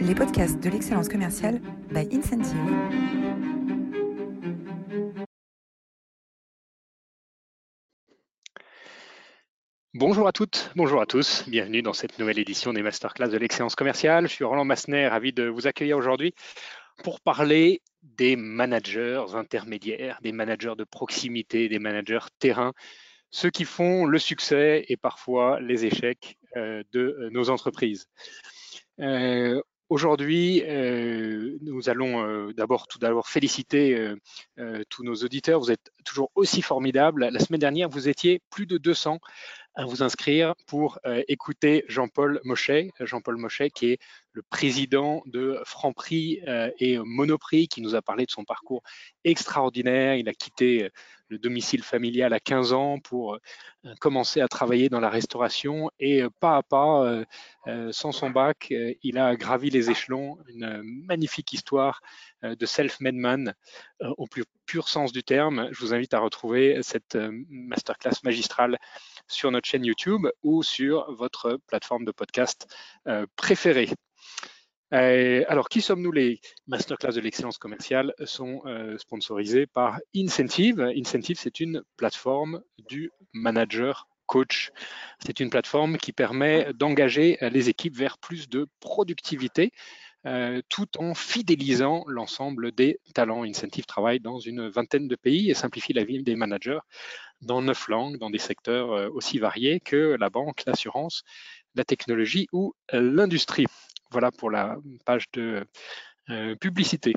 les podcasts de l'excellence commerciale by Incentive. Bonjour à toutes, bonjour à tous, bienvenue dans cette nouvelle édition des masterclass de l'excellence commerciale. Je suis Roland Massner, ravi de vous accueillir aujourd'hui pour parler des managers intermédiaires, des managers de proximité, des managers terrain, ceux qui font le succès et parfois les échecs euh, de euh, nos entreprises. Euh, aujourd'hui, nous allons d'abord tout d'abord féliciter tous nos auditeurs. Vous êtes toujours aussi formidables. La semaine dernière, vous étiez plus de 200 à vous inscrire pour euh, écouter Jean-Paul Mochet. Jean-Paul Mochet qui est le président de Franprix euh, et Monoprix qui nous a parlé de son parcours extraordinaire. Il a quitté euh, le domicile familial à 15 ans pour commencer à travailler dans la restauration et pas à pas, sans son bac, il a gravi les échelons. Une magnifique histoire de self-made man au plus pur sens du terme. Je vous invite à retrouver cette masterclass magistrale sur notre chaîne YouTube ou sur votre plateforme de podcast euh, préférée. Euh, alors, qui sommes-nous? Les masterclass de l'excellence commerciale sont euh, sponsorisés par Incentive. Incentive, c'est une plateforme du manager coach. C'est une plateforme qui permet d'engager les équipes vers plus de productivité euh, tout en fidélisant l'ensemble des talents. Incentive travaille dans une vingtaine de pays et simplifie la vie des managers dans neuf langues, dans des secteurs euh, aussi variés que la banque, l'assurance, la technologie ou l'industrie. Voilà pour la page de euh, publicité.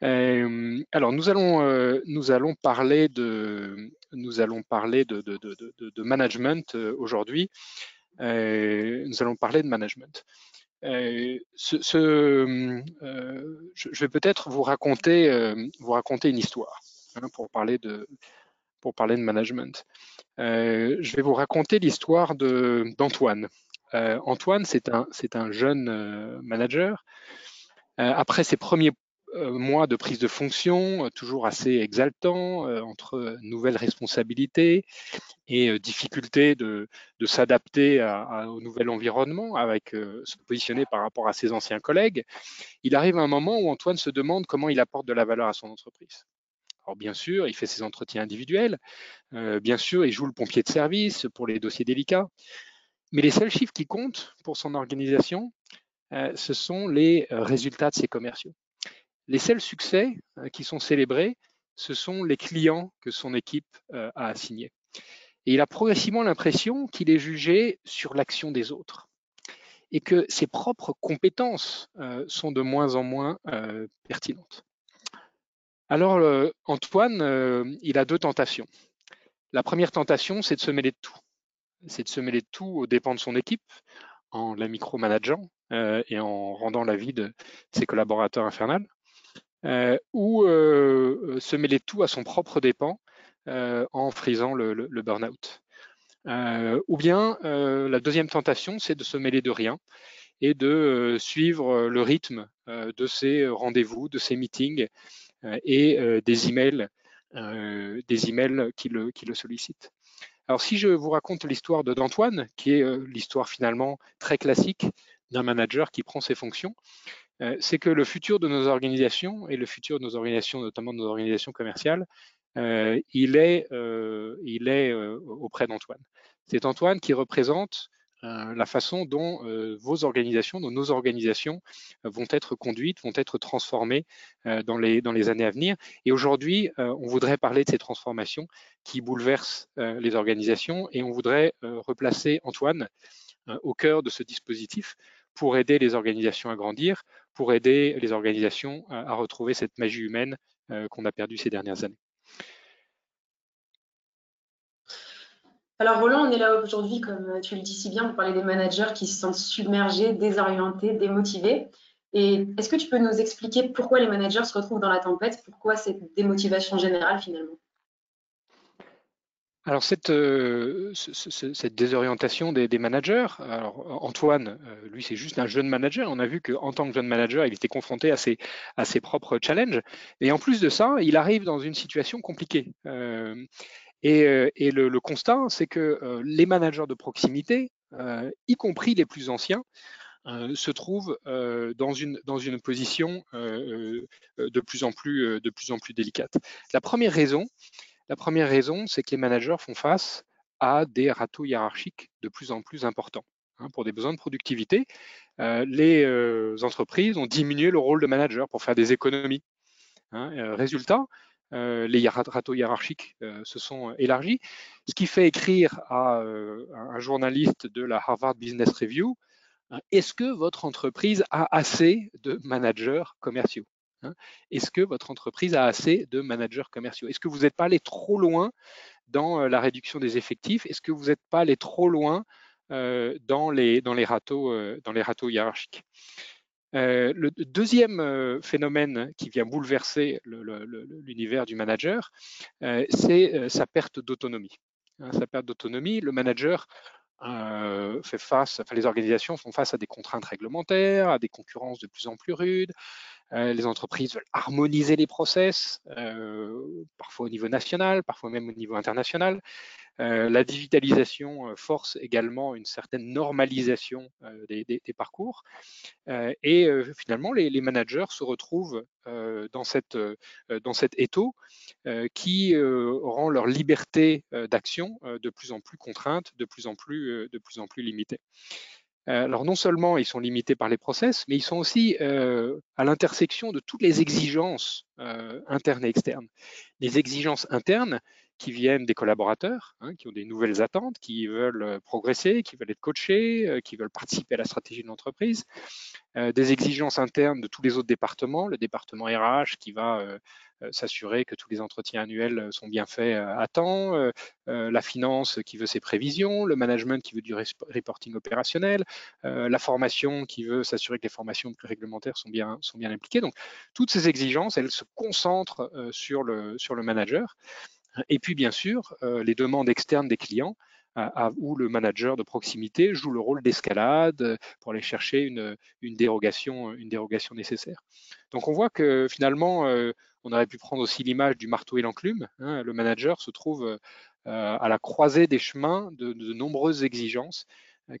alors nous allons nous allons parler de nous allons parler de, de, de management aujourd'hui. nous allons parler de management. Euh, euh, je, vais peut-être vous raconter, euh, vous raconter une histoire hein, pour, parler de, pour parler de management. je vais vous raconter l'histoire d'Antoine. Antoine, c'est un, un jeune manager. après ses premiers euh, mois de prise de fonction, euh, toujours assez exaltant, euh, entre nouvelles responsabilités et difficulté de, s'adapter au nouvel environnement, avec se positionner par rapport à ses anciens collègues. Il arrive un moment où Antoine se demande comment il apporte de la valeur à son entreprise. Alors bien sûr, il fait ses entretiens individuels, bien sûr, il joue le pompier de service pour les dossiers délicats, mais les seuls chiffres qui comptent pour son organisation, ce sont les résultats de ses commerciaux. Les seuls succès euh, qui sont célébrés, ce sont les clients que son équipe euh, a assignés. Et il a progressivement l'impression qu'il est jugé sur l'action des autres et que ses propres compétences euh, sont de moins en moins pertinentes. Alors, Antoine, il a deux tentations. La première tentation, c'est de se mêler de tout. C'est de se mêler de tout aux dépens de son équipe, en la micromanageant et en rendant la vie de ses collaborateurs infernales. Euh, ou euh, euh, se mêler tout à son propre dépens en frisant le, burn-out. ou bien la deuxième tentation, c'est de se mêler de rien et de suivre le rythme de ses rendez-vous, de ses meetings et des emails, des qui le sollicitent. Alors si je vous raconte l'histoire d'Antoine, qui est l'histoire finalement très classique d'un manager qui prend ses fonctions, euh, c'est que le futur de nos organisations et le futur de nos organisations, notamment de nos organisations commerciales, euh, il est, euh, il est auprès d'Antoine. C'est Antoine qui représente la façon dont vos organisations, dont nos organisations vont être conduites, vont être transformées dans, les, années à venir. Et aujourd'hui, on voudrait parler de ces transformations qui bouleversent les organisations et on voudrait replacer Antoine au cœur de ce dispositif pour aider les organisations à grandir, pour aider les organisations à, retrouver cette magie humaine euh, qu'on a perdue ces dernières années. Alors Roland, on est là aujourd'hui, comme tu le dis si bien, pour parler des managers qui se sentent submergés, désorientés, démotivés. Et est-ce que tu peux nous expliquer pourquoi les managers se retrouvent dans la tempête? Pourquoi cette démotivation générale finalement? Alors cette, euh, désorientation des, managers, Antoine, euh, lui c'est juste un jeune manager, on a vu qu'en tant que jeune manager, il était confronté à ses, propres challenges, et en plus de ça, il arrive dans une situation compliquée. Euh, et, et le, constat, c'est que les managers de proximité, y compris les plus anciens, se trouve dans, une, position de, plus en plus, de plus en plus délicate. La première raison, la première raison, c'est que les managers font face à des râteaux hiérarchiques de plus en plus importants. Hein, pour des besoins de productivité, les entreprises ont diminué le rôle de manager pour faire des économies. Hein, résultat, les râteaux hiérarchiques se sont élargis, ce qui fait écrire à un journaliste de la Harvard Business Review, hein, est-ce que votre entreprise a assez de managers commerciaux Est-ce que votre entreprise a assez de managers commerciaux? Est-ce que vous n'êtes pas allé trop loin dans la réduction des effectifs? Est-ce que vous n'êtes pas allé trop loin dans, les, dans les râteaux hiérarchiques? Euh, le deuxième euh, phénomène qui vient bouleverser l'univers du manager, euh, c'est sa perte d'autonomie. Hein, sa perte d'autonomie, le manager fait face, enfin, les organisations font face à des contraintes réglementaires, à des concurrences de plus en plus rudes. les entreprises veulent harmoniser les process, parfois au niveau national, parfois même au niveau international. La digitalisation force également une certaine normalisation des, parcours. et finalement, les, managers se retrouvent dans, cette, cet étau qui rend leur liberté d'action de plus en plus contrainte, de plus, en plus limitée. Alors non seulement ils sont limités par les process, mais ils sont aussi à l'intersection de toutes les exigences internes et externes. Les exigences internes, qui viennent des collaborateurs, hein, qui ont des nouvelles attentes, qui veulent euh, progresser, qui veulent être coachés, euh, qui veulent participer à la stratégie de l'entreprise, euh, des exigences internes de tous les autres départements, le département RH qui va s'assurer que tous les entretiens annuels sont bien faits à temps, la finance qui veut ses prévisions, le management qui veut du reporting opérationnel, la formation qui veut s'assurer que les formations réglementaires sont bien, impliquées. Donc, toutes ces exigences, elles se concentrent sur le manager. Et puis, bien sûr, euh, les demandes externes des clients où le manager de proximité joue le rôle d'escalade euh, pour aller chercher une, dérogation, une dérogation nécessaire. Donc on voit que finalement, euh, on aurait pu prendre aussi l'image du marteau et l'enclume. Hein. le manager se trouve à la croisée des chemins de, nombreuses exigences,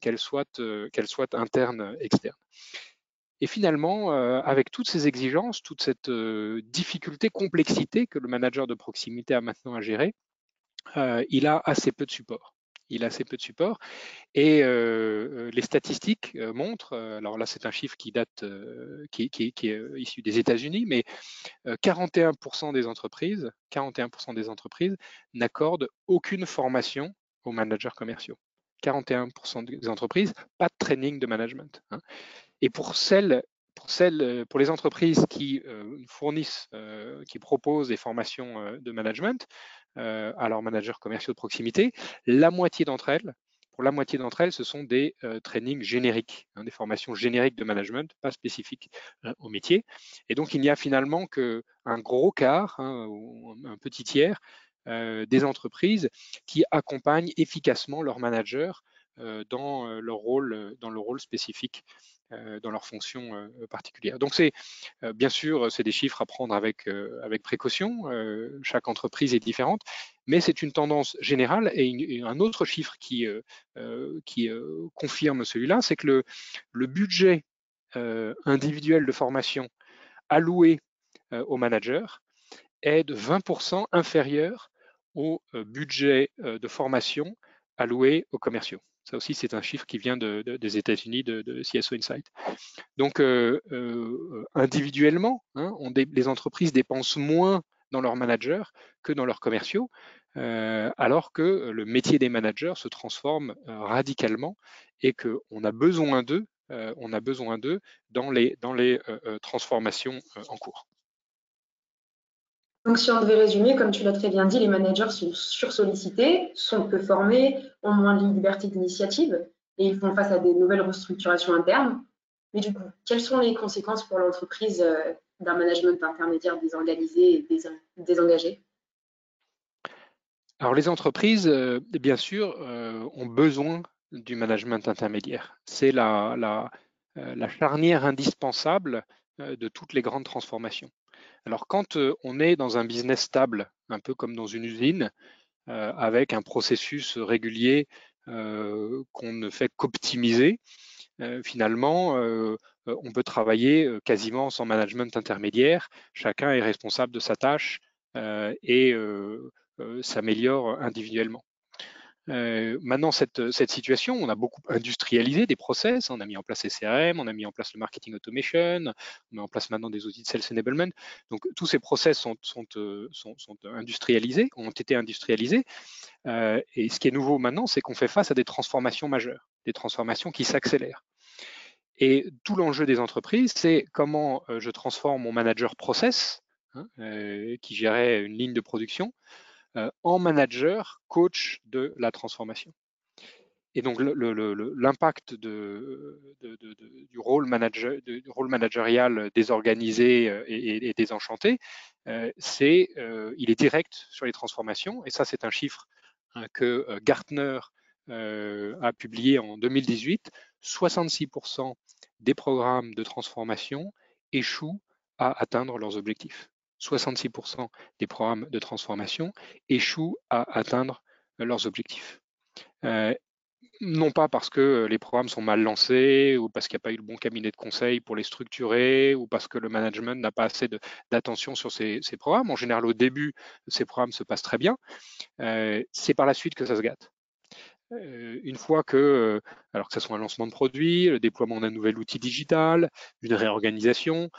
qu'elles soient, qu'elles soient internes, externes. Et finalement, euh, avec toutes ces exigences, toute cette euh, difficulté, complexité que le manager de proximité a maintenant à gérer, euh, il a assez peu de support. Il a assez peu de support. Et les statistiques montrent, alors là c'est un chiffre qui date, qui, est issu des États-Unis, mais 41% des entreprises, 41% des entreprises n'accordent aucune formation aux managers commerciaux. 41% des entreprises, pas de training de management. Hein. Et pour celles, pour celles, euh, pour les entreprises qui euh, fournissent, euh, qui proposent des formations de management à leurs managers commerciaux de proximité, la moitié d'entre elles, pour la moitié d'entre elles, ce sont des trainings génériques, hein, des formations génériques de management, pas spécifiques au métier. Et donc, il n'y a finalement qu'un gros quart, hein, ou un petit tiers, des entreprises qui accompagnent efficacement leurs managers dans leur rôle, dans le rôle spécifique dans leurs fonctions euh, particulières. Donc c'est euh, bien sûr c'est des chiffres à prendre avec avec précaution. chaque entreprise est différente, mais c'est une tendance générale et, un autre chiffre qui qui confirme celui-là, c'est que le le budget individuel de formation alloué aux managers est de 20% inférieur au budget de formation alloué aux commerciaux. Ça aussi, c'est un chiffre qui vient des États-Unis de, CSO Insight. Donc, euh, euh, individuellement, hein, les entreprises dépensent moins dans leurs managers que dans leurs commerciaux, euh, alors que le métier des managers se transforme radicalement et qu'on a besoin d'eux, dans les, dans les transformations en cours. Donc, si on devait résumer, comme tu l'as très bien dit, les managers sont sursollicités, sont peu formés, ont moins de liberté d'initiative et ils font face à des nouvelles restructurations internes. Mais du coup, quelles sont les conséquences pour l'entreprise euh, d'un management intermédiaire désorganisé et désengagé? Alors, les entreprises, euh, bien sûr, euh, ont besoin du management intermédiaire. C'est la, la, la charnière indispensable de toutes les grandes transformations. Alors quand on est dans un business stable, un peu comme dans une usine, avec un processus régulier qu'on ne fait qu'optimiser, finalement, on peut travailler quasiment sans management intermédiaire. Chacun est responsable de sa tâche et s'améliore individuellement. Euh, maintenant, cette, cette, situation, on a beaucoup industrialisé des process, on a mis en place les CRM, on a mis en place le marketing automation, on met en place maintenant des outils de sales enablement. Donc, tous ces process sont, euh, industrialisés, ont été industrialisés. Euh, et ce qui est nouveau maintenant, c'est qu'on fait face à des transformations majeures, des transformations qui s'accélèrent. Et tout l'enjeu des entreprises, c'est comment euh, je transforme mon manager process, hein, euh, qui gérait une ligne de production, euh, en manager, coach de la transformation. Et donc l'impact du, rôle manager, managérial désorganisé euh, et, désenchanté, euh, c'est il est direct sur les transformations. Et ça, c'est un chiffre hein, que Gartner a publié en 2018. 66% des programmes de transformation échouent à atteindre leurs objectifs. 66% des programmes de transformation échouent à atteindre leurs objectifs. Euh, non pas parce que les programmes sont mal lancés ou parce qu'il n'y a pas eu le bon cabinet de conseil pour les structurer ou parce que le management n'a pas assez d'attention sur ces, programmes. En général, au début, ces programmes se passent très bien. Euh, c'est par la suite que ça se gâte. Euh, une fois que, alors que ce soit un lancement de produit, le déploiement d'un nouvel outil digital, une réorganisation,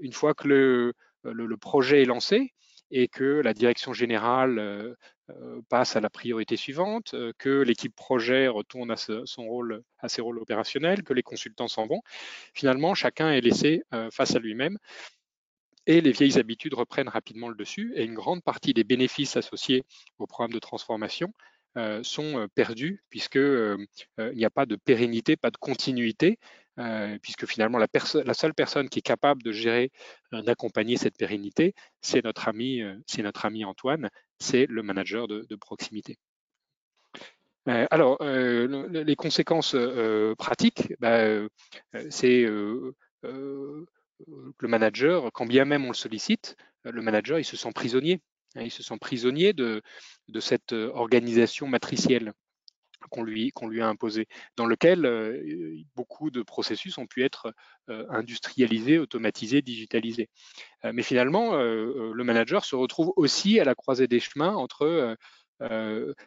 une fois que le, euh, le, projet est lancé et que la direction générale euh, euh, passe à la priorité suivante, que l'équipe projet retourne à, son rôle, à ses rôles opérationnels, que les consultants s'en vont. Finalement, chacun est laissé face à lui-même et les vieilles habitudes reprennent rapidement le dessus et une grande partie des bénéfices associés au programme de transformation sont perdus puisqu'il n'y a pas de pérennité, pas de continuité euh, puisque finalement la, seule personne qui est capable de gérer, euh, d'accompagner cette pérennité, c'est notre ami, euh, notre ami Antoine, c'est le manager de, proximité. alors, les conséquences pratiques, bah, c'est le manager, quand bien même on le sollicite, le manager, il se sent prisonnier. Hein, il se sent prisonnier de cette organisation matricielle qu'on lui, a imposé, dans lequel euh, beaucoup de processus ont pu être euh, industrialisés, automatisés, digitalisés. Euh, mais finalement, le manager se retrouve aussi à la croisée des chemins entre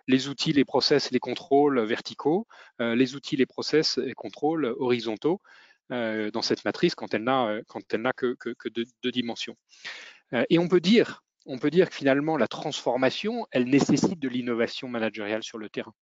les outils, les process, les contrôles verticaux, les outils, les process et contrôles horizontaux dans cette matrice quand elle n'a que, deux, dimensions. et on peut dire on peut dire que finalement, la transformation, elle nécessite de l'innovation managériale sur le terrain.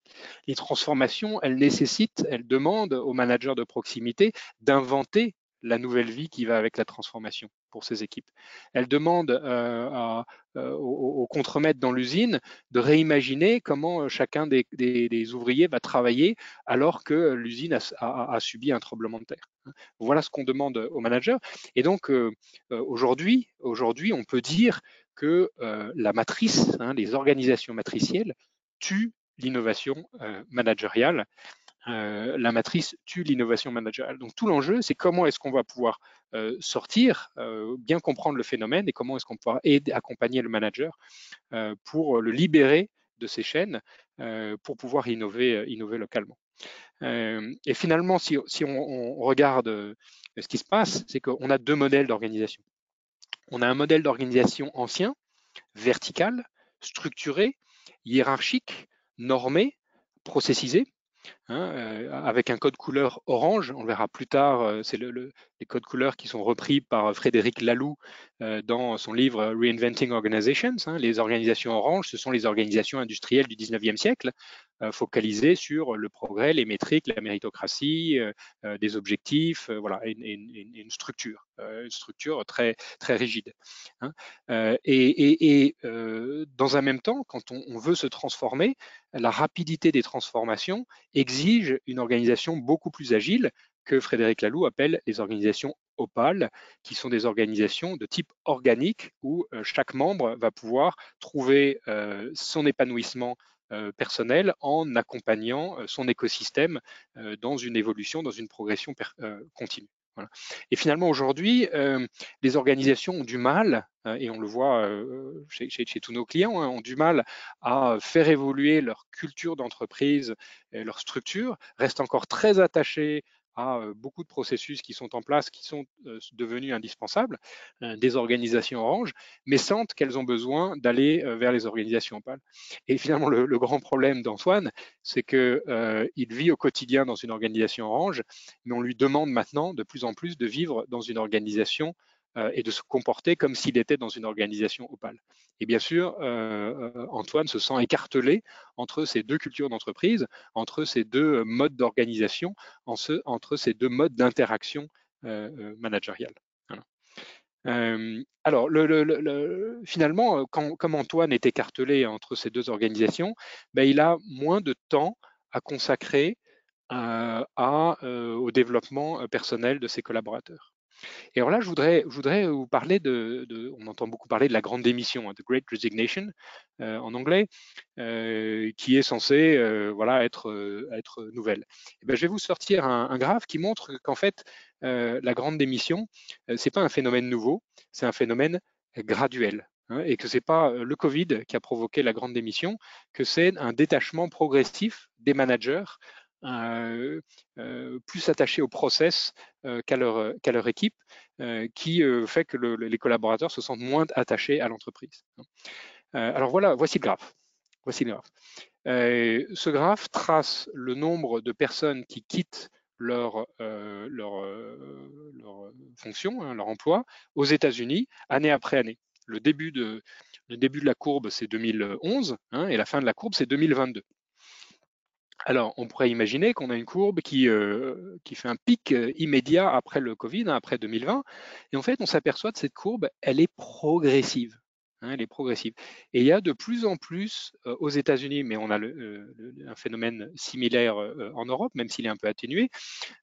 Les transformations, elles nécessitent, elles demandent aux managers de proximité d'inventer la nouvelle vie qui va avec la transformation pour ces équipes. Elles demandent euh, euh, aux, contremaîtres dans l'usine de réimaginer comment euh, chacun des, ouvriers va travailler alors que l'usine a, subi un tremblement de terre. Voilà ce qu'on demande aux managers. Et donc aujourd'hui, aujourd'hui, on peut dire que euh, la matrice, hein, les organisations matricielles, tuent l'innovation euh, managériale. Euh, la matrice tue l'innovation managériale. Donc tout l'enjeu, c'est comment est-ce qu'on va pouvoir sortir, bien comprendre le phénomène et comment est-ce qu'on pourra aider, accompagner le manager pour le libérer de ces chaînes pour pouvoir innover, localement. et finalement, si, on, regarde ce qui se passe, c'est qu'on a deux modèles d'organisation. On a un modèle d'organisation ancien, vertical, structuré, hiérarchique, normé, processisé, hein, euh, avec un code couleur orange. On verra plus tard, euh, c'est le, les codes couleurs qui sont repris par Frédéric Laloux euh, dans son livre Reinventing Organizations. Hein. Les organisations oranges, ce sont les organisations industrielles du 19e siècle, euh, focalisées sur le progrès, les métriques, la méritocratie, euh, des objectifs, voilà, une structure, une structure très, très rigide. Hein. et, dans un même temps, quand on, veut se transformer, la rapidité des transformations exige une organisation beaucoup plus agile que Frédéric Laloux appelle les organisations opales, qui sont des organisations de type organique où euh, chaque membre va pouvoir trouver euh, son épanouissement euh, personnel en accompagnant son écosystème dans une évolution, dans une progression continue. Et finalement, aujourd'hui, les organisations ont du mal, et on le voit chez, tous nos clients, hein, ont du mal à faire évoluer leur culture d'entreprise, leur structure, restent encore très attachés à beaucoup de processus qui sont en place, qui sont devenus indispensables, des organisations orange, mais sentent qu'elles ont besoin d'aller vers les organisations opales. Et finalement, le, grand problème d'Antoine, c'est qu'il vit au quotidien dans une organisation orange, mais on lui demande maintenant de plus en plus de vivre dans une organisation euh, et de se comporter comme s'il était dans une organisation opale. Et bien sûr, euh, euh, Antoine se sent écartelé entre ces deux cultures d'entreprise, entre ces deux modes d'organisation, entre ces deux modes d'interaction managériale. alors, le, finalement, comme Antoine est écartelé entre ces deux organisations, ben, il a moins de temps à consacrer au développement personnel de ses collaborateurs. Et alors là, je voudrais, vous parler de, on entend beaucoup parler de la grande démission, hein, The Great Resignation euh, en anglais, euh, qui est censée euh, voilà, être, nouvelle. Et eh ben, je vais vous sortir un, graphe qui montre qu'en fait, la grande démission, c'est pas un phénomène nouveau, c'est un phénomène graduel. Hein, et que c'est pas le Covid qui a provoqué la grande démission, que c'est un détachement progressif des managers plus attachés au process euh, qu'à leur, équipe, qui fait que les collaborateurs se sentent moins attachés à l'entreprise. alors voilà, voici le graphe. Voici le ce graphe trace le nombre de personnes qui quittent leur, fonction, hein, leur emploi, aux États-Unis, année après année. Le début de, le début de la courbe, c'est 2011, hein, et la fin de la courbe, c'est 2022. Alors, on pourrait imaginer qu'on a une courbe qui, euh, qui fait un pic euh, immédiat après le Covid, hein, après 2020. Et en fait, on s'aperçoit que cette courbe, elle est progressive. Hein, elle est progressive. Et il y a de plus en plus euh, aux États-Unis, mais on a un phénomène similaire en Europe, même s'il est un peu atténué,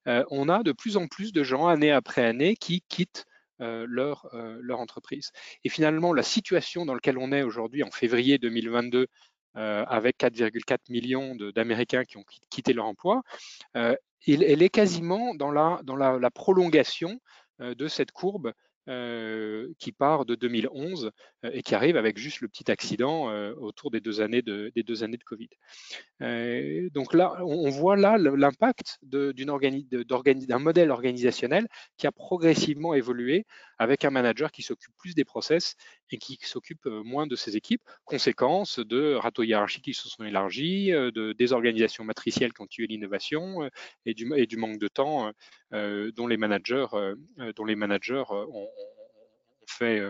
on a de plus en plus de gens, année après année, qui quittent leur, leur entreprise. Et finalement, la situation dans laquelle on est aujourd'hui, en février 2022, euh, avec 4,4 millions d'Américains qui ont quitté leur emploi, euh, elle est quasiment dans la, prolongation euh, de cette courbe qui part de 2011 et qui arrive avec juste le petit accident autour des deux années de, des deux années de Covid. donc là, on, voit là l'impact d'un modèle organisationnel qui a progressivement évolué avec un manager qui s'occupe plus des process et qui s'occupe euh, moins de ses équipes, conséquence de râteaux hiérarchiques qui se sont élargis, euh, de désorganisation matricielle qui ont tué l'innovation euh, et du, manque de temps dont les managers, ont, fait,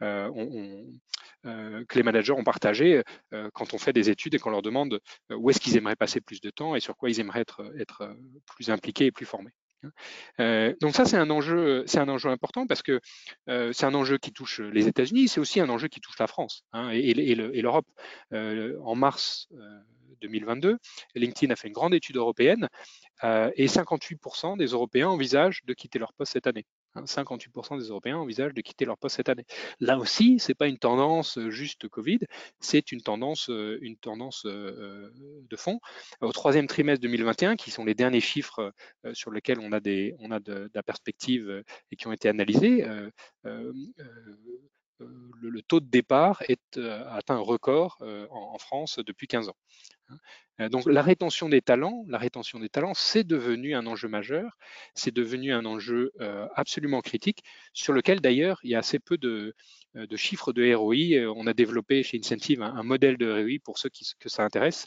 que les managers ont partagé quand on fait des études et qu'on leur demande où est-ce qu'ils aimeraient passer plus de temps et sur quoi ils aimeraient être plus impliqués et plus formés. Euh, donc ça, c'est un enjeu, c'est un enjeu important parce que euh, c'est un enjeu qui touche les États-Unis, c'est aussi un enjeu qui touche la France hein, et, l'Europe. Euh, en mars 2022, LinkedIn a fait une grande étude européenne et 58% des Européens envisagent de quitter leur poste cette année. 58% hein, des Européens envisagent de quitter leur poste cette année. Là aussi, ce n'est pas une tendance euh, juste Covid, c'est une tendance, euh, une tendance euh, de fond. Au troisième trimestre 2021, qui sont les derniers chiffres sur lesquels on a, des, on a de, la perspective et qui ont été analysés, le, taux de départ est, atteint un record en, France depuis 15 ans. Hein. Donc la rétention des talents, la rétention des talents, c'est devenu un enjeu majeur, c'est devenu un enjeu absolument critique, sur lequel d'ailleurs il y a assez peu de, chiffres de ROI. On a développé chez Incentive un, modèle de ROI pour ceux qui, que ça intéresse,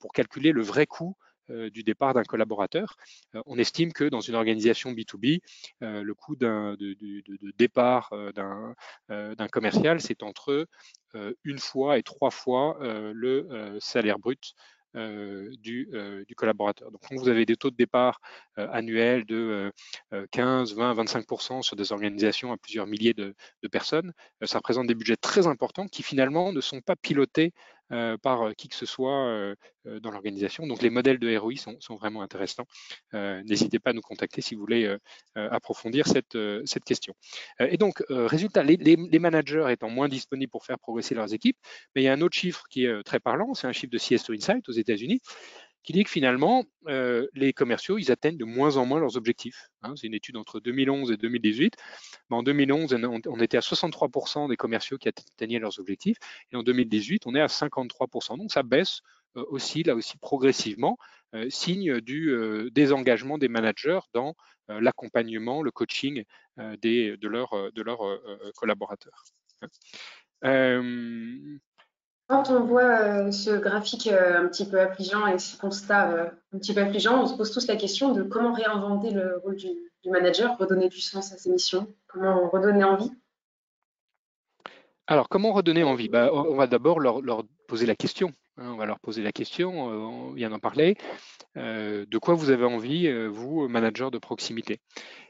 pour calculer le vrai coût euh, du départ d'un collaborateur. Euh, on estime que dans une organisation B2B, euh, le coût de, départ d'un commercial, c'est entre une fois et trois fois le salaire brut du, collaborateur. Donc, quand vous avez des taux de départ annuels de 15, 20, 25 sur des organisations à plusieurs milliers de, personnes, ça représente des budgets très importants qui finalement ne sont pas pilotés euh, par euh, qui que ce soit euh, dans l'organisation. Donc les modèles de ROI sont, vraiment intéressants. N'hésitez pas à nous contacter si vous voulez approfondir cette, question. et donc, résultat, les, les, managers étant moins disponibles pour faire progresser leurs équipes, mais il y a un autre chiffre qui est très parlant, c'est un chiffre de CSO Insight aux États-Unis, qui dit que finalement, euh, les commerciaux, ils atteignent de moins en moins leurs objectifs. Hein. c'est une étude entre 2011 et 2018. en 2011, on, était à 63% des commerciaux qui atteignaient leurs objectifs, et en 2018, on est à 53%. Donc ça baisse aussi, là aussi progressivement, signe du désengagement des managers dans l'accompagnement, le coaching des, de leurs de leurs collaborateurs. Quand on voit ce graphique un petit peu affligeant et ce constat un petit peu affligeant, on se pose tous la question de comment réinventer le rôle du, manager, redonner du sens à ses missions, comment redonner envie? Alors, comment redonner envie? Bah, On va d'abord leur, poser la question. Hein, on va leur poser la question, euh, on vient d'en parler. Euh, de quoi vous avez envie, euh, vous, manager de proximité?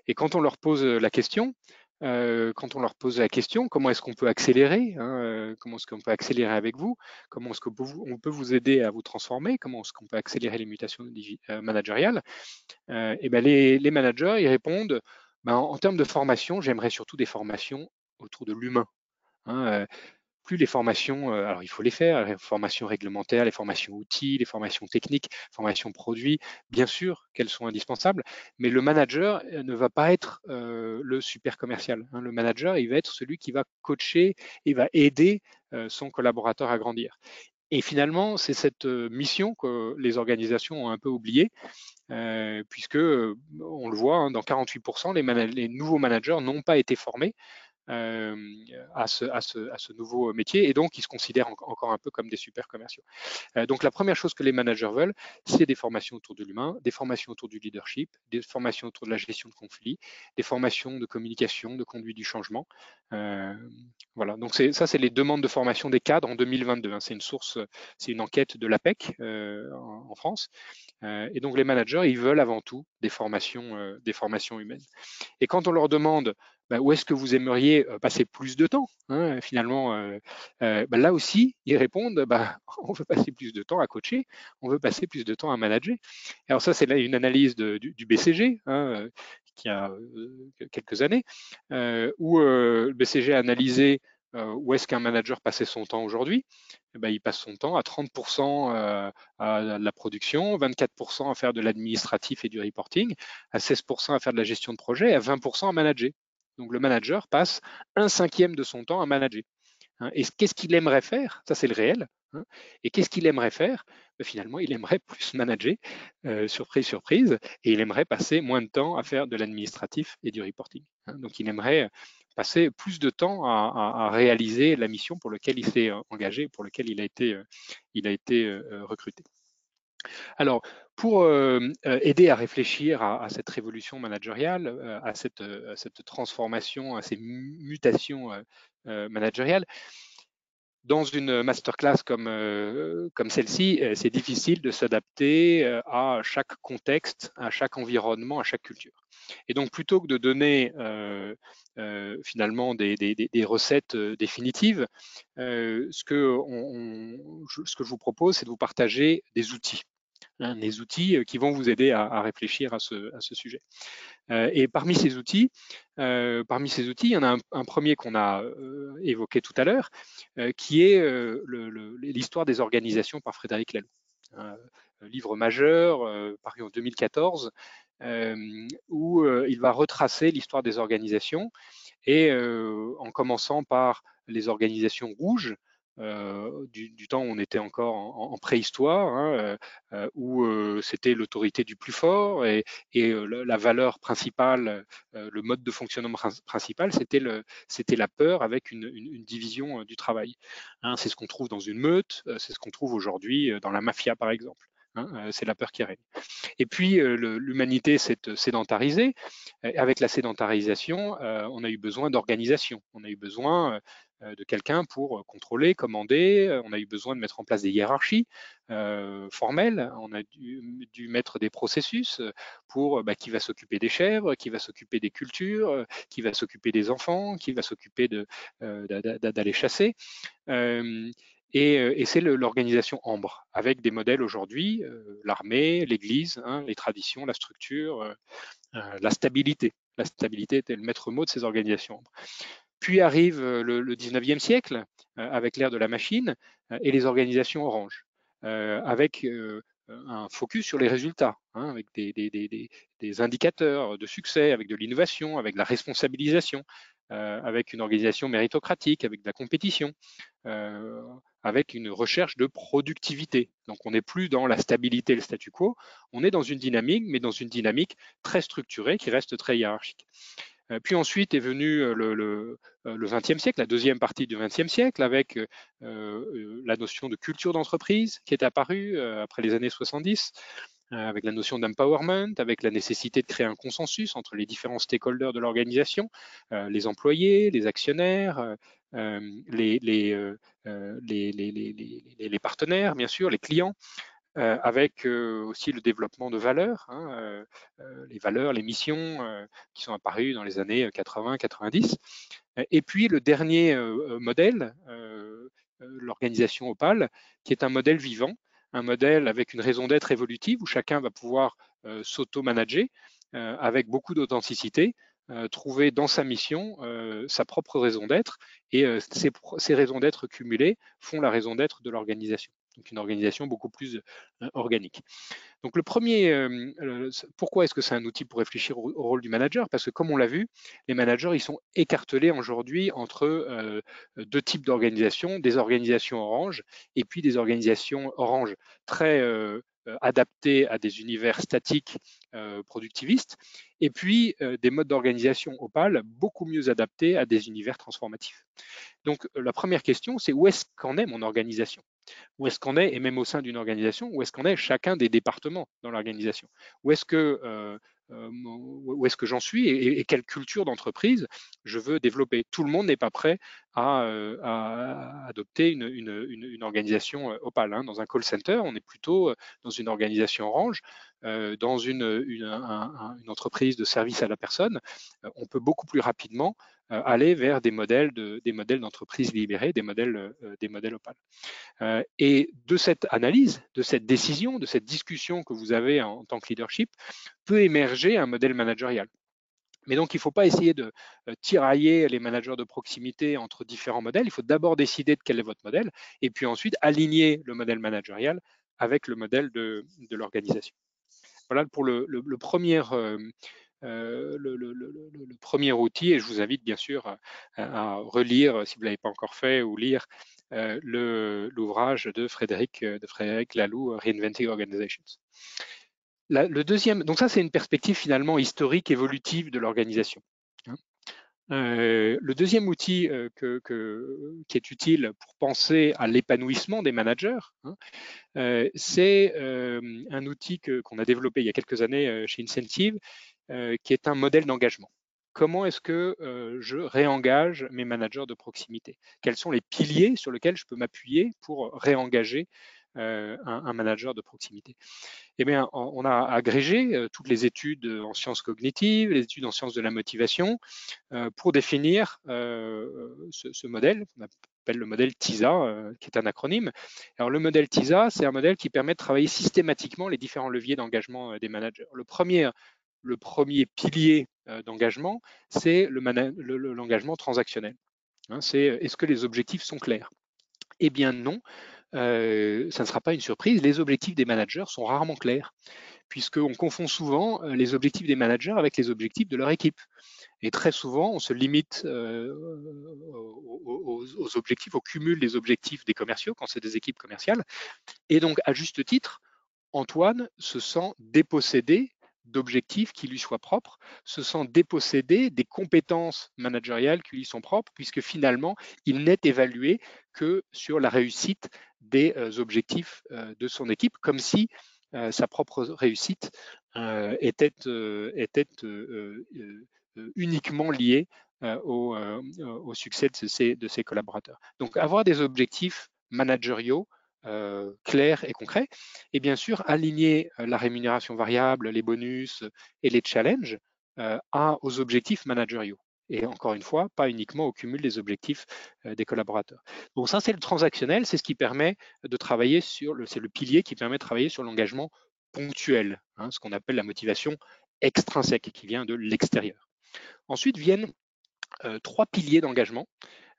Et quand on leur pose la question, quand on leur pose la question, comment est-ce qu'on peut accélérer hein, Comment est-ce qu'on peut accélérer avec vous Comment est-ce qu'on peut vous aider à vous transformer Comment est-ce qu'on peut accélérer les mutations managériales Et ben les, les, managers, ils répondent, ben, en termes de formation, j'aimerais surtout des formations autour de l'humain, Hein, plus les formations, alors il faut les faire, les formations réglementaires, les formations outils, les formations techniques, formations produits, bien sûr qu'elles sont indispensables, mais le manager ne va pas être le super commercial. Hein. Le manager, il va être celui qui va coacher et va aider son collaborateur à grandir. Et finalement, c'est cette mission que les organisations ont un peu oubliée, puisque on le voit, hein, dans 48%, les, nouveaux managers n'ont pas été formés euh, à, ce, à, ce, nouveau métier et donc ils se considèrent encore un peu comme des super commerciaux. Euh, donc la première chose que les managers veulent, c'est des formations autour de l'humain, des formations autour du leadership, des formations autour de la gestion de conflits, des formations de communication, de conduite du changement. Euh, voilà, donc ça c'est les demandes de formation des cadres en 2022. Hein. C'est une source, c'est une enquête de l'APEC euh, en, France. Euh, et donc les managers, ils veulent avant tout des formations, des formations humaines. Et quand on leur demande bah, où est-ce que vous aimeriez euh, passer plus de temps hein, Finalement, euh, euh, bah, là aussi, ils répondent, bah, on veut passer plus de temps à coacher, on veut passer plus de temps à manager. Alors ça, c'est une analyse du, BCG hein, qui a quelques années, où le BCG a analysé où est-ce qu'un manager passait son temps aujourd'hui eh ben, Il passe son temps à 30% à la production, 24% à faire de l'administratif et du reporting, à 16% à faire de la gestion de projet et à 20% à manager. Donc le manager passe un cinquième de son temps à manager. Hein. Et qu'est-ce qu'il aimerait faire? Ça, c'est le réel. Hein. Et qu'est-ce qu'il aimerait faire? Ben, Finalement, il aimerait plus manager, euh, surprise, surprise, et il aimerait passer moins de temps à faire de l'administratif et du reporting. Hein. Donc il aimerait passer plus de temps à, réaliser la mission pour laquelle il s'est euh, engagé, pour laquelle il a été, euh, il a été recruté. Alors, pour euh, euh, aider à réfléchir à, cette révolution managériale, euh, à, cette, transformation, à ces mutations managériales, dans une masterclass comme, comme celle-ci, c'est difficile de s'adapter à chaque contexte, à chaque environnement, à chaque culture. Et donc, plutôt que de donner finalement des, recettes définitives, ce, que ce que je vous propose, c'est de vous partager des outils. Hein, des outils euh, qui vont vous aider à, réfléchir à ce, sujet. Euh, et parmi ces outils, euh, parmi ces outils, il y en a un, premier qu'on a évoqué tout à l'heure, qui est l'histoire des organisations par Frédéric Laloux. Un livre majeur paru en 2014 où il va retracer l'histoire des organisations et en commençant par les organisations rouges, euh, du, temps où on était encore en, préhistoire, hein, euh, euh, où c'était l'autorité du plus fort et, la valeur principale, le mode de fonctionnement principal, c'était la peur avec une, division du travail. Hein. c'est ce qu'on trouve dans une meute, c'est ce qu'on trouve aujourd'hui dans la mafia par exemple. Hein, c'est la peur qui règne. Et puis l'humanité s'est sédentarisée. Avec la sédentarisation, on a eu besoin d'organisation. On a eu besoin de quelqu'un pour euh, contrôler, commander. Euh, on a eu besoin de mettre en place des hiérarchies formelles. On a dû, mettre des processus pour bah, qui va s'occuper des chèvres, qui va s'occuper des cultures, qui va s'occuper des enfants, qui va s'occuper d'aller chasser. Et, c'est l'organisation Ambre, avec des modèles aujourd'hui, l'armée, l'Église, hein, les traditions, la structure, la stabilité. La stabilité était le maître mot de ces organisations Ambre. Puis arrive euh, le, 19e siècle, euh, avec l'ère de la machine, euh, et les organisations orange, avec un focus sur les résultats, hein, avec des, indicateurs de succès, avec de l'innovation, avec de la responsabilisation, avec une organisation méritocratique, avec de la compétition, avec une recherche de productivité. Donc on n'est plus dans la stabilité, le statu quo, on est dans une dynamique, mais dans une dynamique très structurée qui reste très hiérarchique. Euh, puis ensuite est venu euh, le, le, XXe siècle, la deuxième partie du XXe siècle, avec la notion de culture d'entreprise qui est apparue après les années 70, avec la notion d'empowerment, avec la nécessité de créer un consensus entre les différents stakeholders de l'organisation, les employés, les actionnaires, les, partenaires, bien sûr, les clients. Avec aussi le développement de valeurs, hein, les valeurs, les missions qui sont apparues dans les années 80-90. Et puis le dernier modèle, l'organisation Opal, qui est un modèle vivant, un modèle avec une raison d'être évolutive où chacun va pouvoir s'auto-manager avec beaucoup d'authenticité, euh, trouver dans sa mission euh, sa propre raison d'être et euh, ces, ces, raisons d'être cumulées font la raison d'être de l'organisation. Donc une organisation beaucoup plus organique. Donc le premier, pourquoi est-ce que c'est un outil pour réfléchir au, rôle du manager? Parce que comme on l'a vu, les managers ils sont écartelés aujourd'hui entre deux types d'organisations, des organisations orange et puis des organisations orange très euh, adaptés à des univers statiques euh, productivistes, et puis euh, des modes d'organisation opales beaucoup mieux adaptés à des univers transformatifs. Donc la première question, c'est où est-ce qu'en est mon organisation? Où est-ce qu'en est, et même au sein d'une organisation, où est-ce qu'en est chacun des départements dans l'organisation? Où est-ce que euh, où est-ce que j'en suis et, quelle culture d'entreprise je veux développer? Tout le monde n'est pas prêt à, euh, adopter une, organisation euh, Opal. Hein. Dans un call center, on est plutôt dans une organisation orange. dans une, entreprise de service à la personne, on peut beaucoup plus rapidement aller vers des modèles de, des modèles d'entreprise libérées, des modèles, des modèles Opal. et de cette analyse, de cette décision, de cette discussion que vous avez en tant que leadership, peut émerger un modèle managérial. Mais donc, il ne faut pas essayer de euh, tirailler les managers de proximité entre différents modèles. Il faut d'abord décider de quel est votre modèle et puis ensuite aligner le modèle managérial avec le modèle de, l'organisation. Voilà pour le, premier, euh, euh, le, premier outil et je vous invite bien sûr à, relire, si vous ne l'avez pas encore fait, ou lire l'ouvrage de Frédéric, de Laloux, Reinventing Organizations le deuxième, donc ça c'est une perspective finalement historique, évolutive de l'organisation. Hein. Euh, le deuxième outil euh, qui est utile pour penser à l'épanouissement des managers, hein, euh, c'est un outil qu'on a développé il y a quelques années chez Incentive, qui est un modèle d'engagement. Comment est-ce que je réengage mes managers de proximité? Quels sont les piliers sur lesquels je peux m'appuyer pour réengager un, un, manager de proximité? Eh bien, on a agrégé euh, toutes les études en sciences cognitives, les études en sciences de la motivation, euh, pour définir euh, ce, modèle, qu'on appelle le modèle TISA, qui est un acronyme. Alors, le modèle TISA, c'est un modèle qui permet de travailler systématiquement les différents leviers d'engagement des managers. Le premier, le premier pilier d'engagement, c'est l'engagement le, transactionnel. Hein, c'est est-ce que les objectifs sont clairs? Eh bien non, euh, ça ne sera pas une surprise, les objectifs des managers sont rarement clairs, puisqu'on confond souvent euh, les objectifs des managers avec les objectifs de leur équipe. Et très souvent, on se limite euh, aux, aux, objectifs, au cumul des objectifs des commerciaux quand c'est des équipes commerciales. Et donc, à juste titre, Antoine se sent dépossédé d'objectifs qui lui soient propres, se sent dépossédé des compétences managériales qui lui sont propres, puisque finalement, il n'est évalué que sur la réussite des euh, objectifs euh, de son équipe, comme si euh, sa propre réussite était, uniquement liée au, au, succès de ses, de ses, collaborateurs. Donc avoir des objectifs managériaux clairs et concrets, et bien sûr aligner la rémunération variable, les bonus et les challenges à, aux objectifs managériaux et encore une fois, pas uniquement au cumul des objectifs euh, des collaborateurs. Donc ça, c'est le transactionnel, c'est ce qui permet de travailler sur, c'est le pilier qui permet de travailler sur l'engagement ponctuel, hein, ce qu'on appelle la motivation extrinsèque, qui vient de l'extérieur. Ensuite viennent euh, trois piliers d'engagement,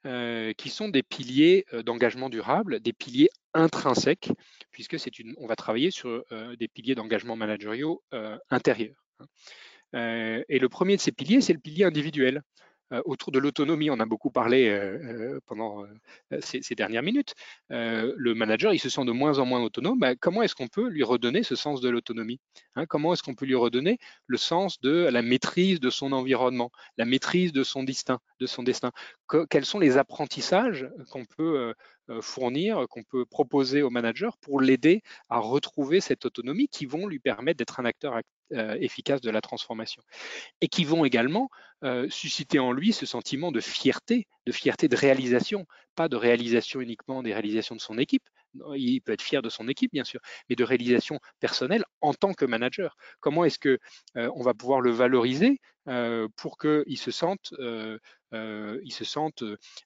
euh, qui sont des piliers d'engagement durable, des piliers intrinsèques, puisque on va travailler sur des piliers d'engagement managériaux intérieurs. Hein. et le premier de ces piliers, c'est le pilier individuel. Autour de l'autonomie, on a beaucoup parlé pendant ces, dernières minutes. le manager, il se sent de moins en moins autonome. Bah, comment est-ce qu'on peut lui redonner ce sens de l'autonomie hein? Comment est-ce qu'on peut lui redonner le sens de la maîtrise de son environnement, la maîtrise de son destin, de son destin? Quels sont les apprentissages qu'on peut fournir, qu'on peut proposer au manager pour l'aider à retrouver cette autonomie qui vont lui permettre d'être un acteur efficace de la transformation. Et qui vont également susciter en lui ce sentiment de fierté, de fierté de réalisation, pas de réalisation uniquement des réalisations de son équipe, il peut être fier de son équipe bien sûr, mais de réalisation personnelle en tant que manager. Comment est-ce que on va pouvoir le valoriser pour qu'il se sente euh, il se sentent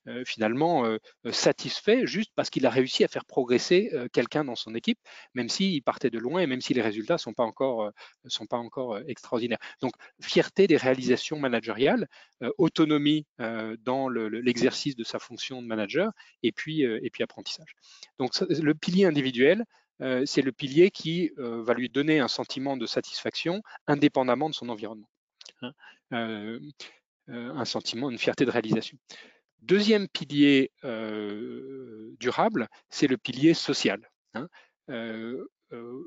euh, finalement euh, satisfait juste parce qu'il a réussi à faire progresser quelqu'un dans son équipe, même s'il partait de loin et même si les résultats ne sont pas encore, sont pas encore extraordinaires. Donc, fierté des réalisations managériales, autonomie dans l'exercice de sa fonction de manager et puis, et puis apprentissage. Donc, le pilier individuel, c'est le pilier qui va lui donner un sentiment de satisfaction indépendamment de son environnement. Hein. Euh, un sentiment, une fierté de réalisation. Deuxième pilier euh, durable, c'est le pilier social. Hein. Euh,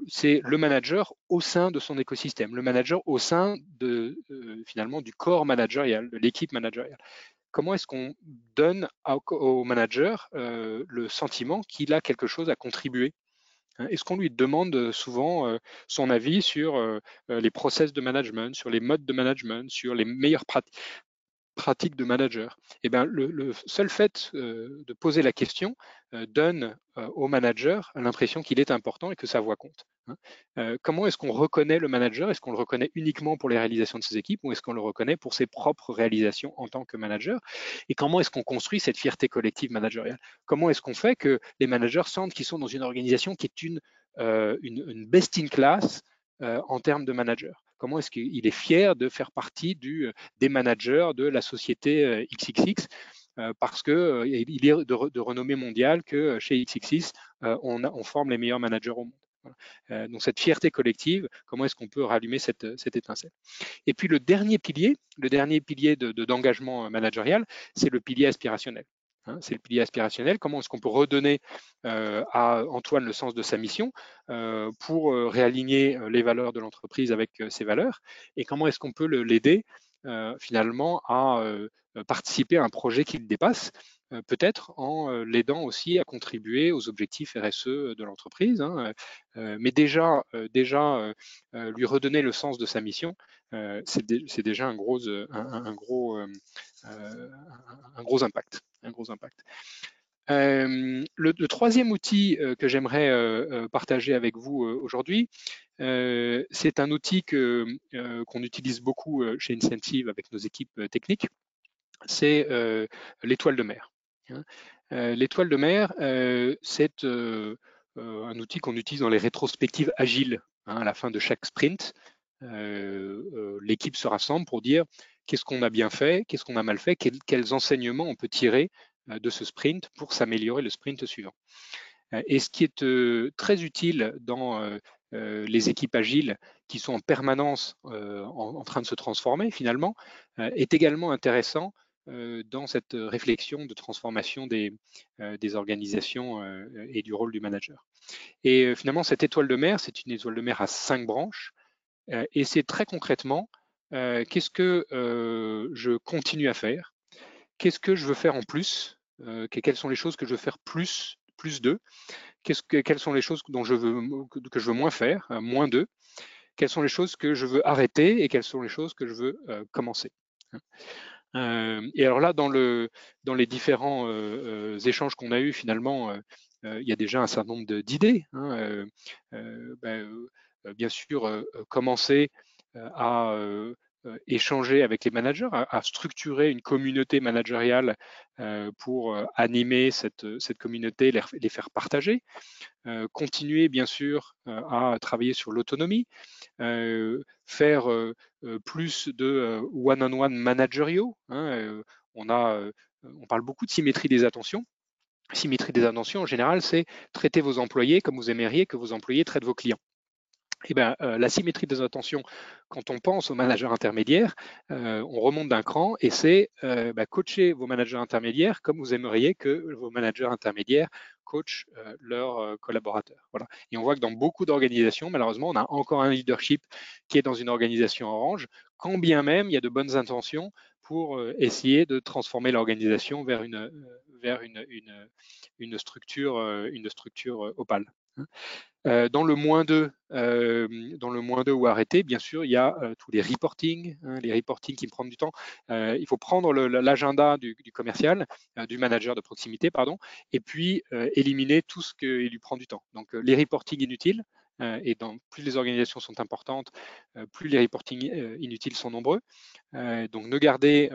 c'est le manager au sein de son écosystème, le manager au sein de, finalement du corps managérial, de l'équipe managériale. Comment est-ce qu'on donne au manager le sentiment qu'il a quelque chose à contribuer? Est-ce qu'on lui demande souvent son avis sur les process de management, sur les modes de management, sur les meilleures pratiques? Pratique de manager Eh bien, le, seul fait euh, de poser la question euh, donne euh, au manager l'impression qu'il est important et que sa voix compte. Hein. comment est-ce qu'on reconnaît le manager? Est-ce qu'on le reconnaît uniquement pour les réalisations de ses équipes ou est-ce qu'on le reconnaît pour ses propres réalisations en tant que manager? Et comment est-ce qu'on construit cette fierté collective managériale? Comment est-ce qu'on fait que les managers sentent qu'ils sont dans une organisation qui est une, best in class en termes de manager? Comment est-ce qu'il est fier de faire partie euh, des managers de la société XXX euh, euh, parce qu'il est de, renommée mondiale que chez XXX, on, forme les meilleurs managers au monde. donc cette fierté collective, comment est-ce qu'on peut rallumer cette, étincelle? Et puis le dernier pilier, le dernier pilier d'engagement managérial, c'est le pilier aspirationnel. Hein, c'est le pilier aspirationnel. Comment est-ce qu'on peut redonner euh, à Antoine le sens de sa mission euh, pour euh, réaligner les valeurs de l'entreprise avec ses valeurs? Et comment est-ce qu'on peut l'aider finalement à participer à un projet qui le dépasse? Peut-être en l'aidant aussi à contribuer aux objectifs RSE de l'entreprise, hein, mais déjà, déjà lui redonner le sens de sa mission, c'est déjà un gros, un gros, un gros impact un gros impact. Euh, le, troisième outil euh, que j'aimerais euh, partager avec vous aujourd'hui, c'est un outil qu'on utilise beaucoup chez Incentive avec nos équipes techniques, c'est l'étoile de mer. Hein. l'étoile de mer, c'est un outil qu'on utilise dans les rétrospectives agiles. Hein, à la fin de chaque sprint, l'équipe se rassemble pour dire qu'est-ce qu'on a bien fait, qu'est-ce qu'on a mal fait, quels, enseignements on peut tirer euh, de ce sprint pour s'améliorer le sprint suivant. Euh, et ce qui est euh, très utile dans les équipes agiles qui sont en permanence en, train de se transformer finalement, est également intéressant dans cette réflexion de transformation des, des organisations et du rôle du manager. Et finalement, cette étoile de mer, c'est une étoile de mer à cinq branches, et c'est très concrètement euh, qu'est-ce que euh, je continue à faire, qu'est-ce que je veux faire en plus, euh, quelles sont les choses que je veux faire plus, plus d'eux, que, quelles sont les choses dont je veux, que je veux moins faire, moins d'eux, quelles sont les choses que je veux arrêter et quelles sont les choses que je veux commencer? Et alors là, dans, le, dans les différents échanges qu'on a eus, finalement, il y a déjà un certain nombre d'idées. Hein, ben, bien sûr, commencer à échanger avec les managers, à, structurer une communauté managériale pour animer cette, communauté, les, faire partager, continuer bien sûr à travailler sur l'autonomie, faire plus de one-on-one manageriaux. Hein, on, a, on parle beaucoup de symétrie des attentions. Symétrie des attentions, en général, c'est traiter vos employés comme vous aimeriez que vos employés traitent vos clients. Eh ben, la symétrie des attentions, quand on pense aux managers intermédiaires, on remonte d'un cran et c'est bah, coacher vos managers intermédiaires comme vous aimeriez que vos managers intermédiaires coachent leurs collaborateurs. Voilà. Et on voit que dans beaucoup d'organisations, malheureusement, on a encore un leadership qui est dans une organisation orange, quand bien même il y a de bonnes intentions pour essayer de transformer l'organisation vers une, vers une, une, structure, une structure opale. Hein. Euh, dans le moins 2, euh, dans le moins 2 ou arrêté, bien sûr, il y a euh, tous les reporting, hein, les reporting qui me prennent du temps. il faut prendre l'agenda du, commercial, du manager de proximité, pardon, et puis éliminer tout ce qui lui prend du temps. Donc les reporting inutiles, et dans, plus les organisations sont importantes, plus les reporting inutiles sont nombreux. donc ne gardez,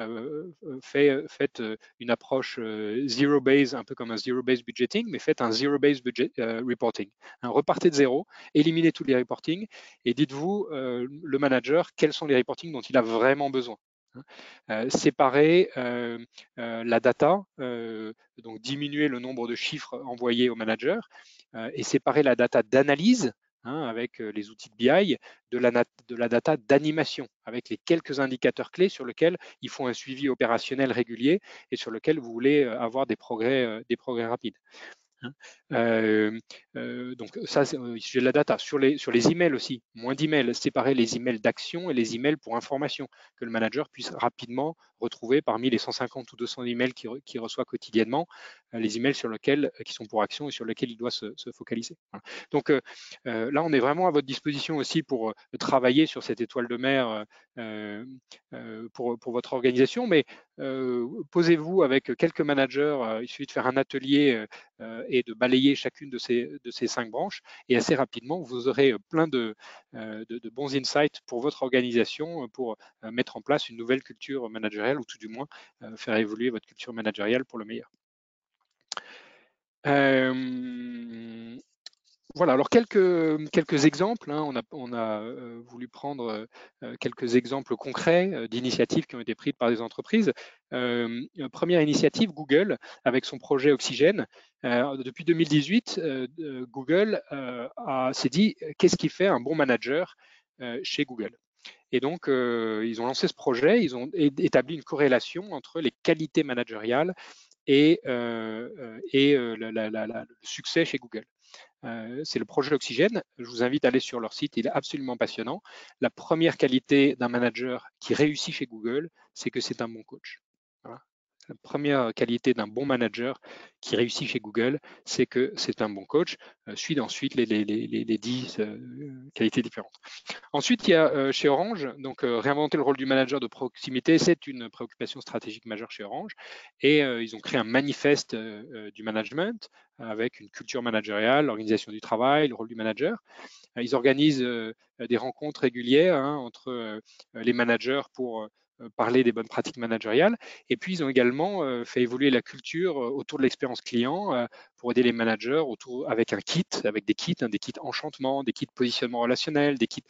faites une approche zero-base, un peu comme un zero-base budgeting, mais faites un zero-base budget reporting. Hein, repartez de zéro, éliminez tous les reporting et dites-vous, le manager, quels sont les reporting dont il a vraiment besoin. Hein. séparer la data, donc diminuer le nombre de chiffres envoyés au manager et séparer la data d'analyse Hein, avec les outils de BI, de la, data d'animation, avec les quelques indicateurs clés sur lesquels ils font un suivi opérationnel régulier et sur lesquels vous voulez avoir des progrès, des progrès rapides. Hein. Euh, euh, donc ça, c'est sujet de la data. Sur les, sur les emails aussi, moins d'emails, séparer les emails d'action et les emails pour information, que le manager puisse rapidement retrouver parmi les 150 ou 200 emails qu'il reçoit quotidiennement, euh, les emails sur lesquels, qui sont pour action et sur lesquels il doit se, focaliser. Donc là, on est vraiment à votre disposition aussi pour travailler sur cette étoile de mer pour, pour votre organisation, mais posez-vous avec quelques managers, il suffit de faire un atelier et de balayer chacune de ces, de ces cinq branches et assez rapidement, vous aurez plein de, euh, de, bons insights pour votre organisation pour euh, mettre en place une nouvelle culture managériale ou tout du moins euh, faire évoluer votre culture managériale pour le meilleur. Voilà, alors quelques, quelques exemples. Hein. on a, on a euh, voulu prendre euh, quelques exemples concrets euh, d'initiatives qui ont été prises par des entreprises. première initiative, Google, avec son projet Oxygène. depuis 2018, Google s'est dit qu'est-ce qui fait un bon manager chez Google? Et donc, ils ont lancé ce projet, ils ont établi une corrélation entre les qualités managériales et, et le succès chez Google. Euh, c'est le projet Oxygène. Je vous invite à aller sur leur site, il est absolument passionnant. La première qualité d'un manager qui réussit chez Google, c'est que c'est un bon coach. La première qualité d'un bon manager qui réussit chez Google, c'est que c'est un bon coach. Euh, suit ensuite les, les, dix euh, qualités différentes. Ensuite, il y a euh, chez Orange, donc réinventer le rôle du manager de proximité, c'est une préoccupation stratégique majeure chez Orange. Et ils ont créé un manifeste du management avec une culture managériale, l'organisation du travail, le rôle du manager. Ils organisent des rencontres régulières hein, entre les managers pour euh, parler des bonnes pratiques managériales. Et puis, ils ont également euh, fait évoluer la culture euh, autour de l'expérience client pour aider les managers autour, avec un kit, avec des kits, hein, des kits enchantement, des kits positionnement relationnel, des kits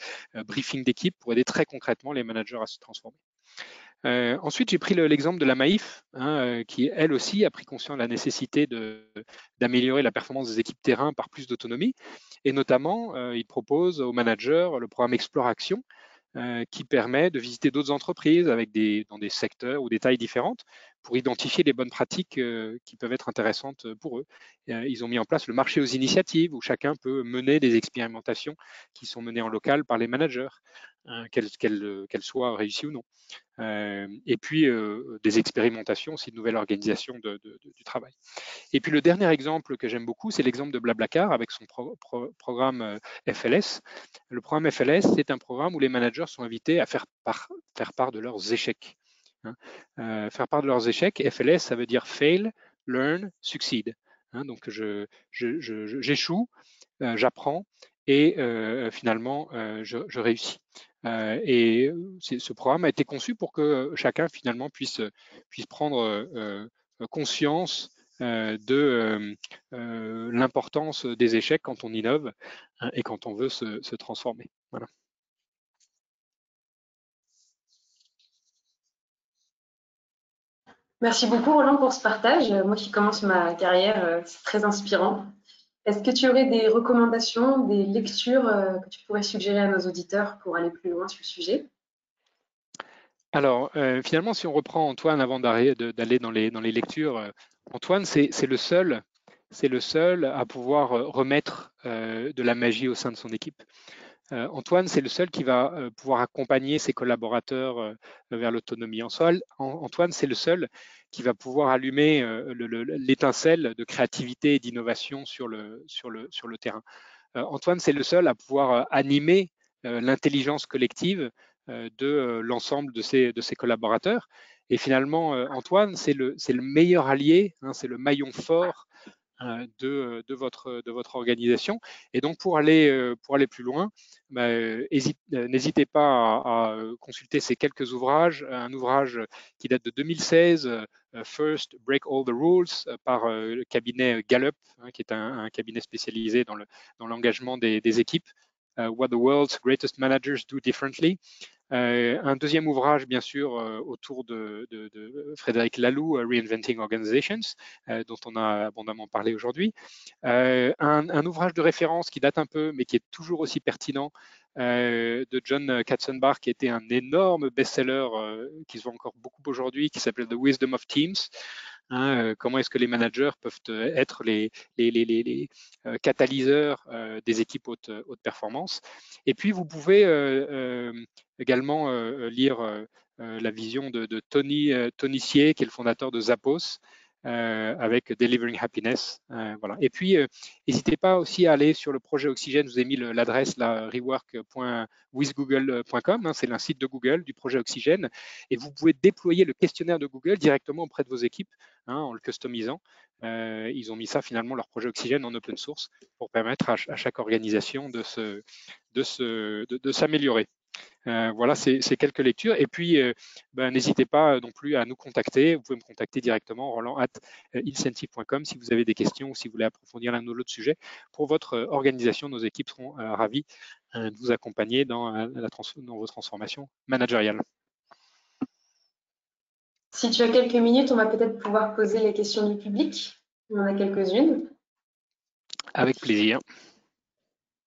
briefing d'équipe pour aider très concrètement les managers à se transformer. ensuite, j'ai pris l'exemple de la Maïf, hein, qui elle aussi a pris conscience de la nécessité d'améliorer la performance des équipes terrain par plus d'autonomie. Et notamment, il propose aux managers le programme Explore Action, euh, qui permet de visiter d'autres entreprises avec des, dans des secteurs ou des tailles différentes pour identifier les bonnes pratiques euh, qui peuvent être intéressantes pour eux. Euh, ils ont mis en place le marché aux initiatives où chacun peut mener des expérimentations qui sont menées en local par les managers, hein, qu'elles soient réussies ou non. et puis des expérimentations, c'est une nouvelle organisation du travail. Et puis le dernier exemple que j'aime beaucoup, c'est l'exemple de Blablacar avec son programme FLS. Le programme FLS, c'est un programme où les managers sont invités à faire part de leurs échecs. Hein. Euh, faire part de leurs échecs. FLS, ça veut dire fail, learn, succeed. Hein. donc, j'échoue, euh, j'apprends et euh, finalement, je, réussis. et ce programme a été conçu pour que chacun finalement puisse, puisse prendre conscience de l'importance des échecs quand on innove hein, et quand on veut se, se transformer. Voilà. Merci beaucoup Roland pour ce partage. Moi qui commence ma carrière, euh, c'est très inspirant. Est-ce que tu aurais des recommandations, des lectures que tu pourrais suggérer à nos auditeurs pour aller plus loin sur le sujet? Alors, finalement, si on reprend Antoine avant d'aller dans les, dans les lectures, Antoine, c'est le seul c'est le seul à pouvoir remettre de la magie au sein de son équipe. Antoine, c'est le seul qui va pouvoir accompagner ses collaborateurs vers l'autonomie. Antoine, c'est le seul qui va pouvoir allumer l'étincelle de créativité et d'innovation sur le, terrain. Antoine, c'est le seul à pouvoir animer l'intelligence collective de l'ensemble de ses, collaborateurs. Et finalement, Antoine, c'est le, le meilleur allié, hein, c'est le maillon fort euh, de, de, votre, de votre organisation. Et donc, pour aller, euh, pour aller plus loin, bah, euh, n'hésitez pas à, consulter ces quelques ouvrages. Un ouvrage qui date de 2016, First Break All the Rules, par le cabinet Gallup, hein, qui est un, cabinet spécialisé dans l'engagement dans des, des, équipes. What the World's Greatest Managers Do Differently. Euh, un deuxième ouvrage, bien sûr, euh, autour de, Frédéric Laloux, euh, Reinventing Organizations, dont on a abondamment parlé aujourd'hui. Un, ouvrage de référence qui date un peu, mais qui est toujours aussi pertinent, de John Katzenbach, qui était un énorme best-seller qui se voit encore beaucoup aujourd'hui, qui s'appelle The Wisdom of Teams. Hein, comment est-ce que les managers peuvent être les, les, catalyseurs des équipes haute, haute, performance. Et puis, vous pouvez également lire la vision de, Tony, Tony Sier, qui est le fondateur de Zappos, euh, avec Delivering Happiness. Euh, voilà. Et puis, euh, n'hésitez pas aussi à aller sur le projet Oxygène. Je vous ai mis l'adresse rework.withgoogle.com. Hein, c'est le site de Google du projet Oxygène. Et vous pouvez déployer le questionnaire de Google directement auprès de vos équipes hein, en le customisant. ils ont mis ça finalement, leur projet Oxygène en open source pour permettre à, chaque organisation de s'améliorer. De, de, euh, voilà, c'est quelques lectures. Et puis, euh, ben, n'hésitez pas non plus à nous contacter. Vous pouvez me contacter directement, roland at euh, incentive.com si vous avez des questions ou si vous voulez approfondir l'un ou l'autre sujet. Pour votre organisation, nos équipes seront ravies de vous accompagner dans, la dans vos transformations managériales. Si tu as quelques minutes, on va peut-être pouvoir poser les questions du public. On en a quelques-unes. Avec plaisir.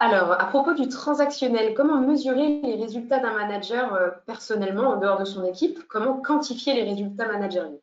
Alors, à propos du transactionnel, comment mesurer les résultats d'un manager euh, personnellement en dehors de son équipe? Comment quantifier les résultats managériaux?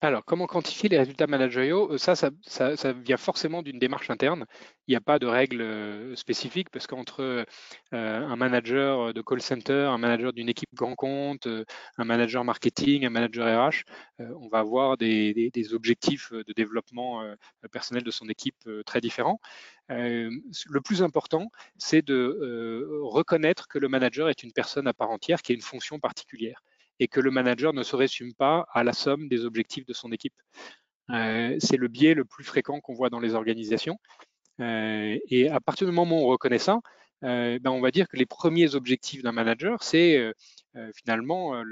Alors, comment quantifier les résultats managériaux? Euh, ça, ça, vient forcément d'une démarche interne. Il n'y a pas de règle euh, spécifique parce qu'entre euh, un manager de call center, un manager d'une équipe grand compte, un manager marketing, un manager RH, on va avoir des, objectifs de développement personnel de son équipe très différents. le plus important, c'est de reconnaître que le manager est une personne à part entière qui a une fonction particulière et que le manager ne se résume pas à la somme des objectifs de son équipe. Euh, c'est le biais le plus fréquent qu'on voit dans les organisations. Euh, et à partir du moment où on reconnaît ça, ben on va dire que les premiers objectifs d'un manager, c'est finalement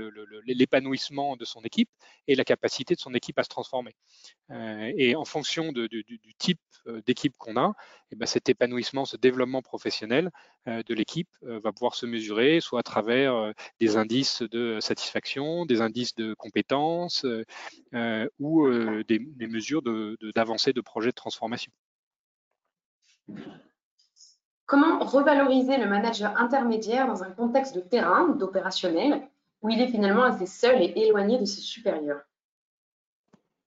l'épanouissement de son équipe et la capacité de son équipe à se transformer. et en fonction du, type d'équipe qu'on a, eh ben cet épanouissement, ce développement professionnel de l'équipe va pouvoir se mesurer soit à travers des indices de satisfaction, des indices de compétences ou des, mesures d'avancée de projets de transformation. Comment revaloriser le manager intermédiaire dans un contexte de terrain, d'opérationnel, où il est finalement assez seul et éloigné de ses supérieurs?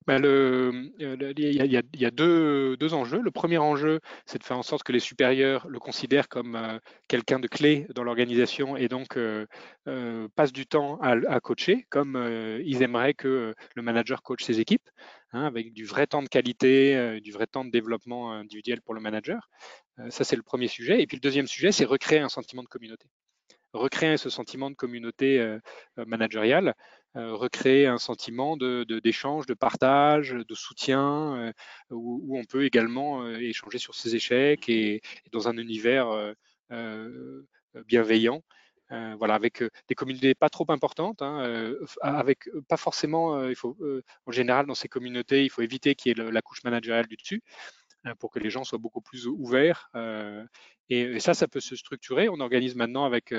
Ben, le, il y a, deux, enjeux. Le premier enjeu, c'est de faire en sorte que les supérieurs le considèrent comme euh, quelqu'un de clé dans l'organisation et donc euh, euh, passent du temps à, coacher, comme ils aimeraient que le manager coach ses équipes, hein, avec du vrai temps de qualité, du vrai temps de développement individuel pour le manager. Ça, c'est le premier sujet. Et puis le deuxième sujet, c'est recréer un sentiment de communauté recréer ce sentiment de communauté managériale euh, recréer un sentiment d'échange, de, partage, de soutien, euh, où, on peut également euh, échanger sur ses échecs et, dans un univers bienveillant. voilà, avec des communautés pas trop importantes, hein, avec pas forcément, il faut, en général dans ces communautés, il faut éviter qu'il y ait la couche managériale du dessus pour que les gens soient beaucoup plus ouverts Et, ça, ça peut se structurer. On organise maintenant avec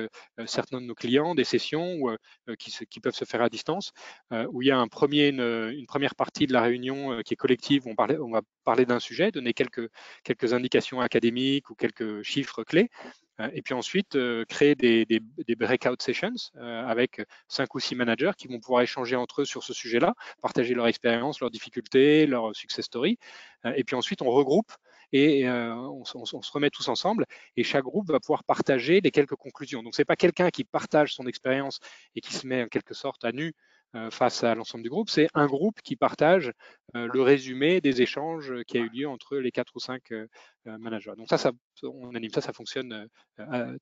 certains de nos clients des sessions qui, qui, peuvent se faire à distance, où il y a une, première partie de la réunion qui est collective. On, parlait, on va parler d'un sujet, donner quelques, quelques indications académiques ou quelques chiffres clés. Et puis ensuite, créer des, des, des, breakout sessions avec cinq ou six managers qui vont pouvoir échanger entre eux sur ce sujet-là, partager leur expérience, leurs difficultés, leurs success stories. Et puis ensuite, on regroupe et on, se remet tous ensemble et chaque groupe va pouvoir partager les quelques conclusions. Donc, ce n'est pas quelqu'un qui partage son expérience et qui se met en quelque sorte à nu face à l'ensemble du groupe, c'est un groupe qui partage le résumé des échanges qui a eu lieu entre les quatre ou cinq managers. Donc ça, ça, on anime ça, ça fonctionne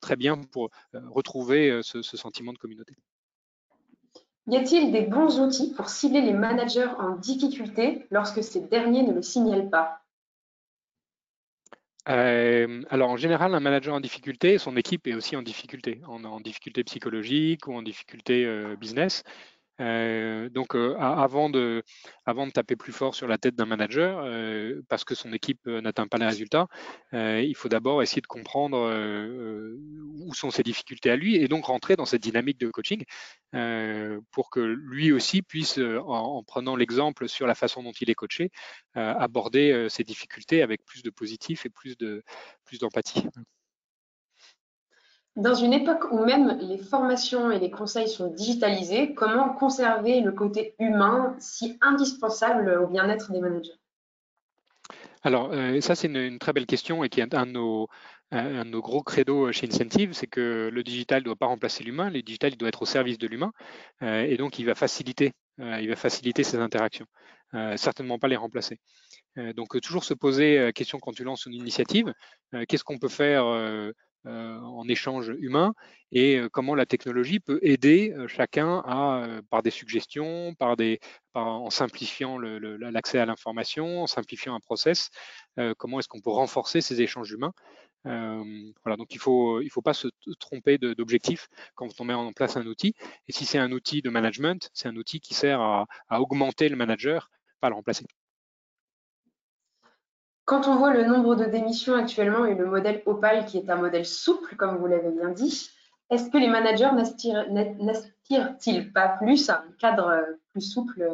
très bien pour retrouver ce sentiment de communauté. Y a-t-il des bons outils pour cibler les managers en difficulté lorsque ces derniers ne le signalent pas? Euh, alors en général, un manager en difficulté, son équipe est aussi en difficulté, en, en difficulté psychologique ou en difficulté euh, business. Euh, donc, euh, avant, de, avant de taper plus fort sur la tête d'un manager, euh, parce que son équipe n'atteint pas les résultats, il faut d'abord essayer de comprendre où sont ses difficultés à lui et donc rentrer dans cette dynamique de coaching pour que lui aussi puisse, en, prenant l'exemple sur la façon dont il est coaché, aborder ses difficultés avec plus de positif et plus de plus d'empathie. Dans une époque où même les formations et les conseils sont digitalisés, comment conserver le côté humain si indispensable au bien-être des managers? Alors, euh, ça, c'est une, très belle question et qui est un de nos, gros credos chez Incentive, c'est que le digital ne doit pas remplacer l'humain, le digital il doit être au service de l'humain euh, et donc il va faciliter, euh, il va faciliter ces interactions, certainement pas les remplacer. donc, toujours se poser la question quand tu lances une initiative, qu'est-ce qu'on peut faire euh, en échange humain et euh, comment la technologie peut aider euh, chacun à, par des suggestions, par des, en simplifiant l'accès à l'information, en simplifiant un process, comment est-ce qu'on peut renforcer ces échanges humains. voilà, donc il ne faut, il faut pas se tromper d'objectif quand on met en place un outil. Et si c'est un outil de management, c'est un outil qui sert à, à augmenter le manager, pas à le remplacer. Quand on voit le nombre de démissions actuellement et le modèle Opal qui est un modèle souple, comme vous l'avez bien dit, est-ce que les managers n'aspirent-ils pas plus à un cadre plus souple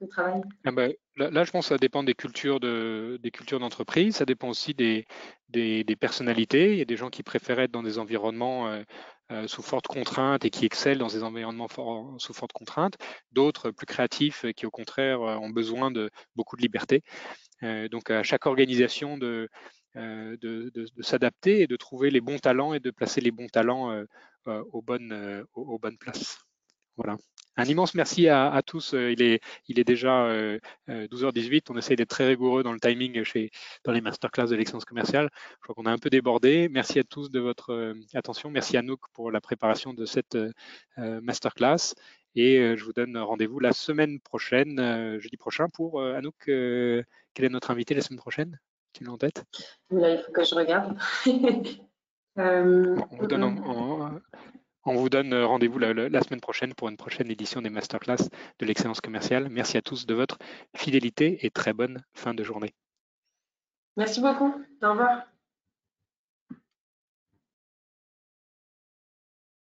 de travail? Ah ben, là, je pense que ça dépend des cultures d'entreprise, ça dépend aussi des, des, personnalités. Il y a des gens qui préfèrent être dans des environnements euh, euh, sous forte contrainte et qui excellent dans des environnements sous forte contrainte, d'autres plus créatifs qui au contraire ont besoin de beaucoup de liberté. Euh, donc à chaque organisation de, euh, de, s'adapter et de trouver les bons talents et de placer les bons talents euh, aux, bonnes, aux, bonnes places. Voilà. Un immense merci à, tous. Il est, il est déjà 12h18. On essaye d'être très rigoureux dans le timing chez, dans les masterclass de l'excellence commerciale. Je crois qu'on a un peu débordé. Merci à tous de votre attention. Merci à Nook pour la préparation de cette masterclass. Et je vous donne rendez-vous la semaine prochaine, jeudi prochain, pour Anouk. Quel est notre invité la semaine prochaine? Tu l'as en tête? Là, il faut que je regarde. Euh, on vous donne, rendez-vous la, la, semaine prochaine pour une prochaine édition des masterclass de l'excellence commerciale. Merci à tous de votre fidélité et très bonne fin de journée. Merci beaucoup. Au revoir.